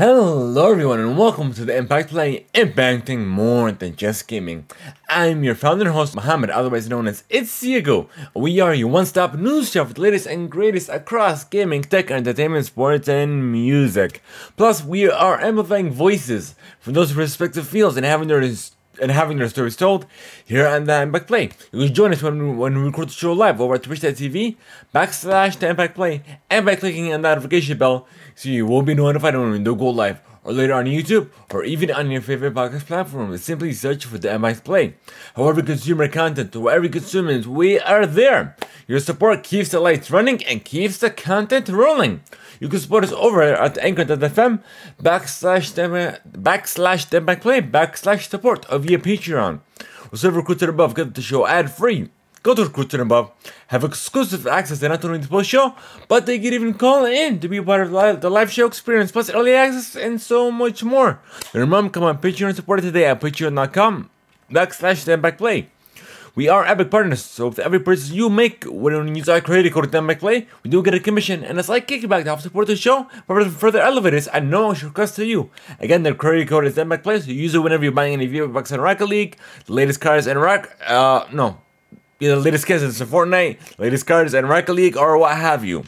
Hello everyone and welcome to the Impact Play Impacting More Than Just Gaming. I'm your founder and host Mohammed, otherwise known as It's Diego. We are your one-stop news show for the latest and greatest across gaming, tech, entertainment, sports, and music. Plus, we are amplifying voices from those respective fields and having their and having their stories told here on the Impact Play. You can join us when, when we record the show live over at twitch.tv backslash the Impact Play and by clicking on the notification bell so you will be notified when we do go live or later on YouTube or even on your favorite podcast platform. Simply search for the Impact Play. However, consumer content, wherever you consume we are there. Your support keeps the lights running and keeps the content rolling. You can support us over at anchor.fm backslash backslash them play backslash support or via Patreon. Whichever recruited above get the show ad free. Go to recruited above, have exclusive access to not only the post show, but they can even call in to be part of the live show experience, plus early access and so much more. Remember, come on Patreon and support today at patreon.com backslash them play. We are Epic partners, so with every purchase you make when you use our credit code at Play, we do get a commission and a slight kickback to help support the show for further elevators at no extra cost to you. Again, the credit code is Play, so use it whenever you're buying any V-Bucks in Rocket League, the latest cars in Rock, uh, no, the latest skins in Fortnite, latest cards in Rocket League, or what have you.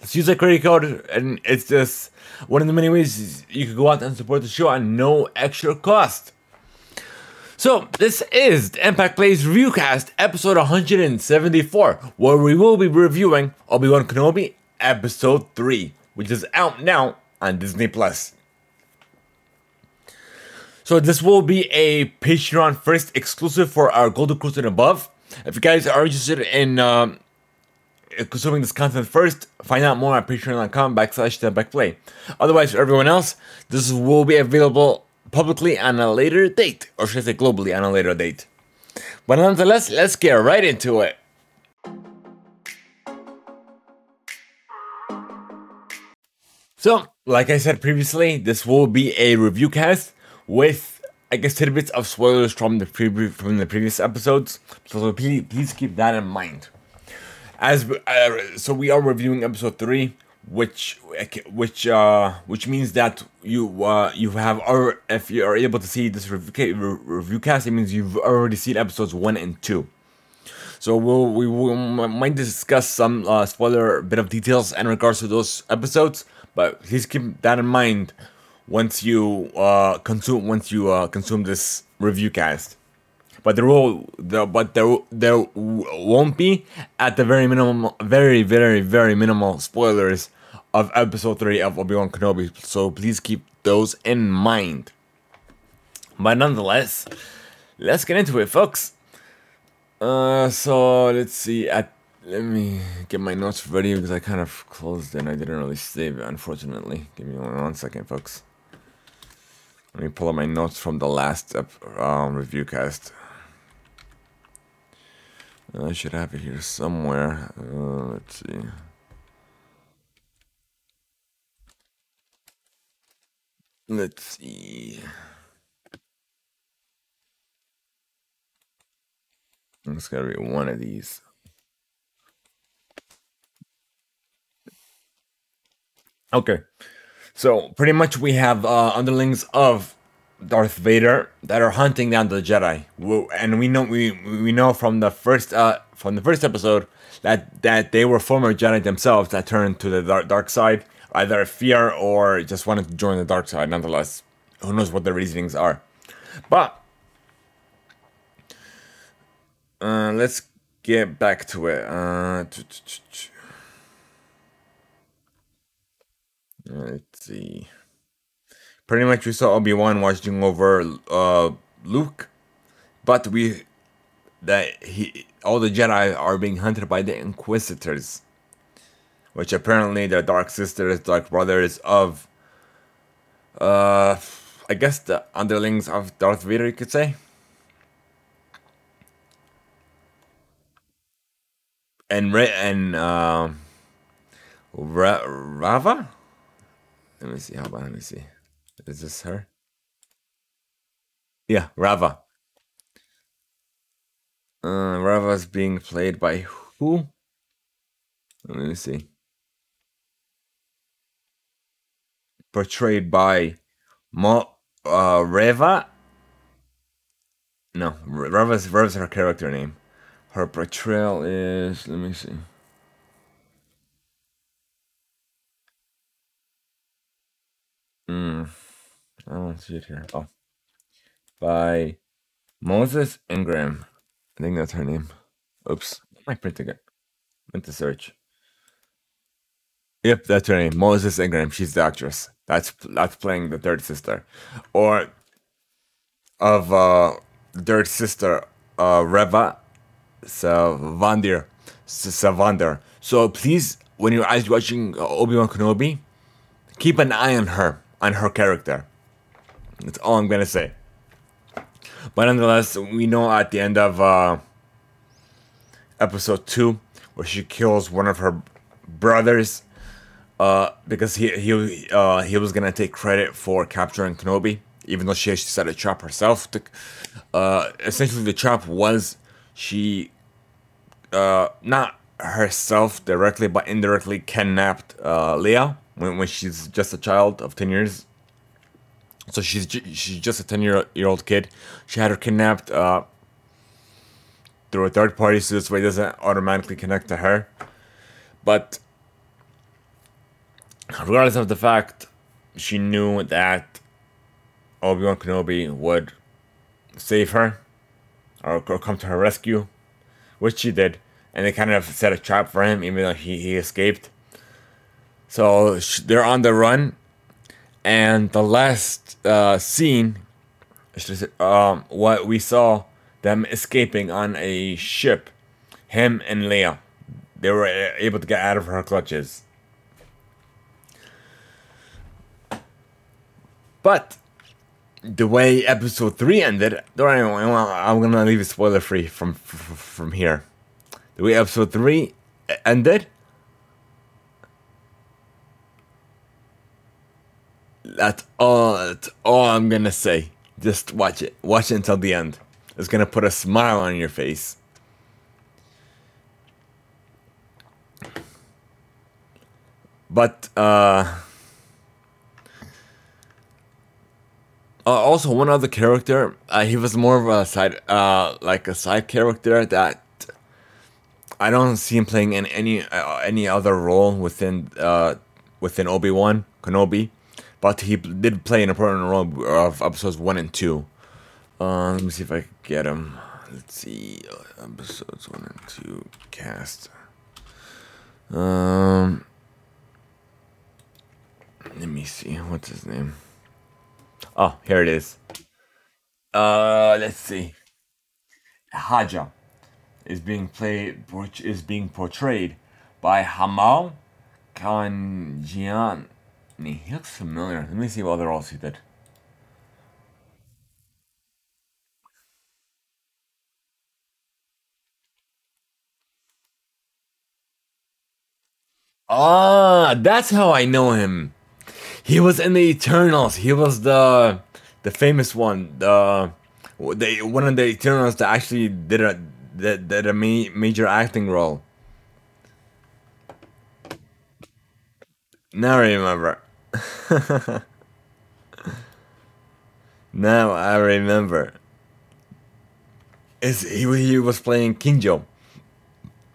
Let's use that credit code, and it's just one of the many ways you can go out and support the show at no extra cost. So, this is the Impact Plays Reviewcast, episode 174, where we will be reviewing Obi-Wan Kenobi, episode 3, which is out now on Disney+. Plus. So, this will be a Patreon first exclusive for our Golden Cruise and above. If you guys are interested in um, consuming this content first, find out more at patreon.com backslash the play. Otherwise, for everyone else, this will be available publicly on a later date, or should I say globally on a later date. But nonetheless, let's get right into it. So, like I said previously, this will be a review cast with, I guess, tidbits of spoilers from the pre- from the previous episodes. So please, please keep that in mind. As uh, so, we are reviewing episode three, which which uh which means that you uh you have or if you are able to see this review, review cast it means you've already seen episodes one and two so we'll we will might discuss some uh, spoiler bit of details in regards to those episodes but please keep that in mind once you uh consume once you uh consume this review cast but there will the, but there there won't be at the very minimum very very very minimal spoilers of episode 3 of Obi-Wan Kenobi, so please keep those in mind. But nonetheless, let's get into it, folks. Uh, so let's see. At let me get my notes ready because I kind of closed and I didn't really save it, unfortunately. Give me one, one second, folks. Let me pull up my notes from the last um, review cast. I should have it here somewhere. Uh, let's see. Let's see. It's gotta be one of these. Okay. So pretty much we have uh, underlings of Darth Vader that are hunting down the Jedi, and we know we we know from the first uh, from the first episode that that they were former Jedi themselves that turned to the dark, side either fear or just wanted to join the dark side nonetheless. Who knows what the reasonings are. But uh, let's get back to it. Uh, let's see. Pretty much we saw Obi-Wan watching over uh, Luke, but we that he all the Jedi are being hunted by the Inquisitors which apparently they're dark sisters, dark brothers of, uh, I guess the underlings of Darth Vader, you could say. And and uh, Ra- Rava. Let me see. How about let me see? Is this her? Yeah, Rava. Uh, Rava's being played by who? Let me see. portrayed by Mo uh, Reva. No, Reva's Reva's her character name. Her portrayal is let me see. Hmm, I don't see it here. Oh, by Moses Ingram. I think that's her name. Oops, I printing it? Meant to search. Yep, that's her name. Moses Ingram. She's the actress. That's that's playing the third sister, or of uh, third sister uh, Reva Sevander. Sevander. So please, when you're watching Obi Wan Kenobi, keep an eye on her, on her character. That's all I'm gonna say. But nonetheless, we know at the end of uh, episode two, where she kills one of her brothers, uh, because he he uh, he was gonna take credit for capturing Kenobi, even though she, she set a trap herself. To, uh, essentially, the trap was she, uh, not herself directly, but indirectly kidnapped uh, Leia when, when she's just a child of ten years. So she's she's just a ten year year old kid. She had her kidnapped uh, through a third party, so this way it doesn't automatically connect to her. But regardless of the fact, she knew that Obi Wan Kenobi would save her or, or come to her rescue, which she did, and they kind of set a trap for him, even though he, he escaped. So they're on the run, and the last uh, scene, um, what we saw them escaping on a ship, him and Leia. They were able to get out of her clutches. But the way episode three ended, I'm gonna leave it spoiler free from from here. The way episode three ended, that's all. That's all I'm gonna say. Just watch it. Watch it until the end. It's gonna put a smile on your face. But uh Uh, also, one other character, uh, he was more of a side, uh, like a side character that I don't see him playing in any uh, any other role within uh, within Obi Wan Kenobi, but he did play an important role of episodes one and two. Uh, let me see if I can get him. Let's see, episodes one and two cast. Um, let me see. What's his name? Oh, here it is. Uh, let's see. Haja is being played is being portrayed by Kumail Nanjiani. He looks familiar. Let me see what other roles he did. Ah, that's how I know him. He was in the Eternals. He was the the famous one. The they one of the Eternals that actually did a did, did a ma- major acting role. Now I remember. now I remember. Is he, he was playing Kingo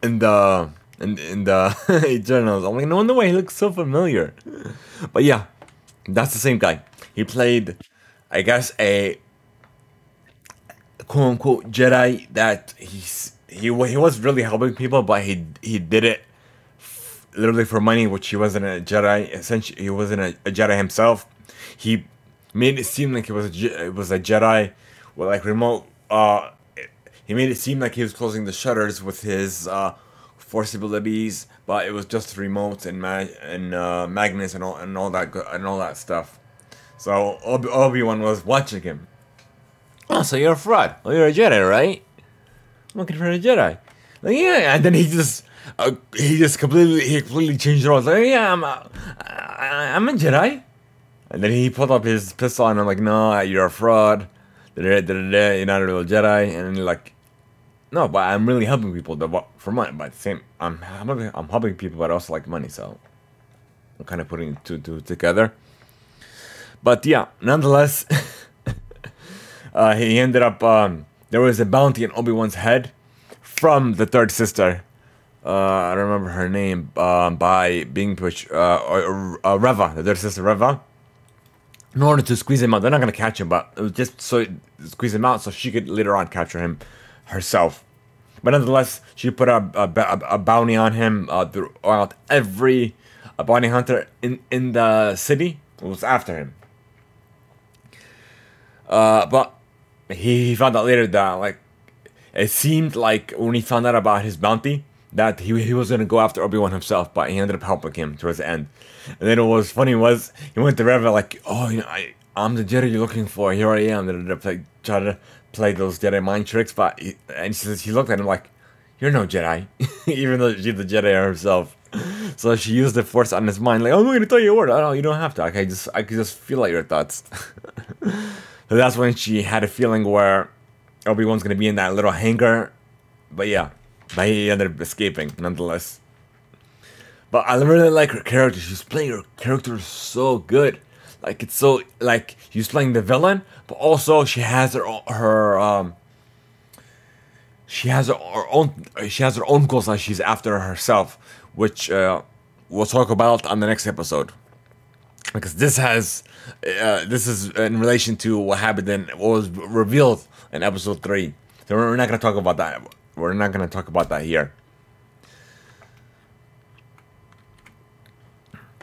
in the in, in the Eternals. I'm like, no wonder why he looks so familiar. But yeah, that's the same guy. He played, I guess, a quote unquote Jedi that he's he he was really helping people, but he he did it literally for money, which he wasn't a Jedi. Essentially, he wasn't a, a Jedi himself. He made it seem like it was a, it was a Jedi with like remote. Uh, he made it seem like he was closing the shutters with his uh, force abilities but it was just remotes and mag and uh, magnets and all and all that go- and all that stuff. So Obi Wan was watching him. Oh, so you're a fraud? Oh, you're a Jedi, right? I'm looking for a Jedi. Like, yeah, and then he just uh, he just completely he completely changed roles. Like, yeah, I'm a, I'm a Jedi. And then he pulled up his pistol, and I'm like, no, you're a fraud. You're not a real Jedi. And like, no, but I'm really helping people for money. But same, I'm helping, I'm helping people, but I also like money, so I'm kind of putting two two together. But yeah, nonetheless, uh, he ended up. Um, there was a bounty on Obi Wan's head from the third sister. Uh, I don't remember her name. Um, by being pushed, uh, or, uh, Reva, the third sister Reva. In order to squeeze him out, they're not gonna catch him, but it was just so squeeze him out, so she could later on capture him herself. But nonetheless, she put a, a, a bounty on him uh, throughout every uh, bounty hunter in, in the city was after him. Uh, but he found out later that like it seemed like when he found out about his bounty that he, he was gonna go after Obi Wan himself, but he ended up helping him towards the end. And then what was funny was he went to Reva like, oh, you know, I I'm the Jedi you're looking for. Here I am. And ended up like trying to play those Jedi mind tricks, but he, and he says he looked at him like, you're no Jedi, even though she's the Jedi herself. So she used the Force on his mind, like, oh, I'm going to tell you a word. I don't, you don't have to. I can just, I could just feel like your thoughts. so that's when she had a feeling where Obi Wan's going to be in that little hangar. But yeah, he ended up escaping nonetheless. But I really like her character. She's playing her character so good. Like it's so like she's playing the villain, but also she has her her um she has her own she has her own goals that she's after herself, which uh, we'll talk about on the next episode. Because this has uh, this is in relation to what happened and what was revealed in episode three. So we're not gonna talk about that. We're not gonna talk about that here.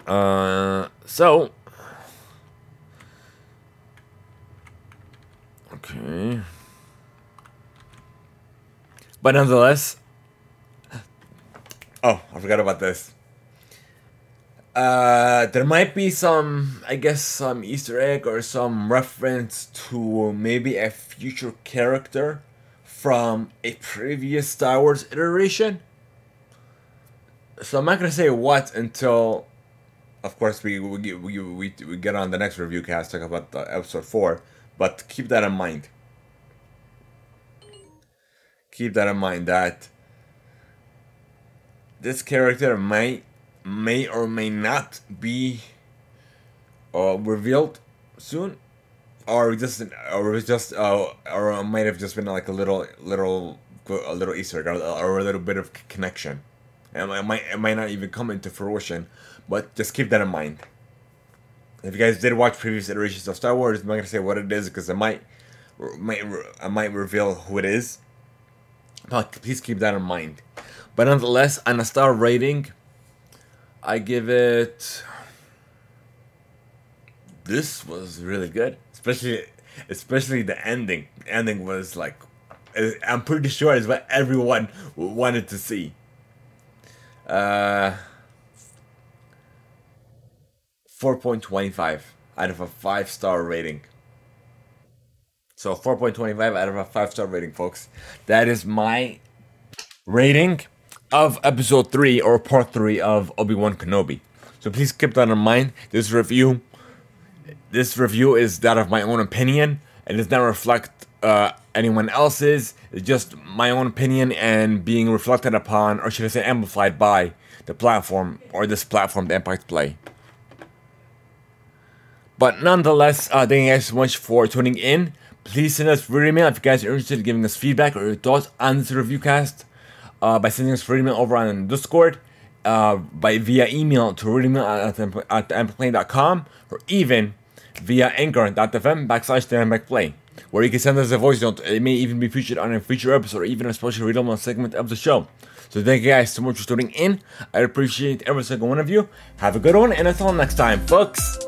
Uh, so okay. But nonetheless, oh, I forgot about this. Uh, there might be some, I guess, some Easter egg or some reference to maybe a future character from a previous Star Wars iteration. So I'm not gonna say what until, of course, we we we, we, we get on the next review cast talk about episode four. But keep that in mind keep that in mind that this character may may or may not be uh, revealed soon or just or just uh, or it might have just been like a little little a little Easter egg or, or a little bit of connection, and it might it might not even come into fruition. But just keep that in mind. If you guys did watch previous iterations of Star Wars, I'm not gonna say what it is because I might might I might reveal who it is. But please keep that in mind. But nonetheless, on a star rating, I give it. This was really good, especially especially the ending. The ending was like, I'm pretty sure it's what everyone wanted to see. Uh, four point twenty five out of a five star rating. So 4.25 out of a 5 star rating, folks. That is my rating of episode 3 or part 3 of Obi-Wan Kenobi. So please keep that in mind. This review this review is that of my own opinion. It does not reflect uh, anyone else's. It's just my own opinion and being reflected upon, or should I say amplified by, the platform or this platform, the Impact Play. But nonetheless, uh, thank you guys so much for tuning in. Please send us free email if you guys are interested in giving us feedback or your thoughts on this review cast uh, by sending us free email over on Discord, uh, by via email to reademail at, at or even via anchor.fm backslash the play where you can send us a voice note. It may even be featured on a future episode or even a special read segment of the show. So thank you guys so much for tuning in. I appreciate every single one of you. Have a good one, and until next time, folks.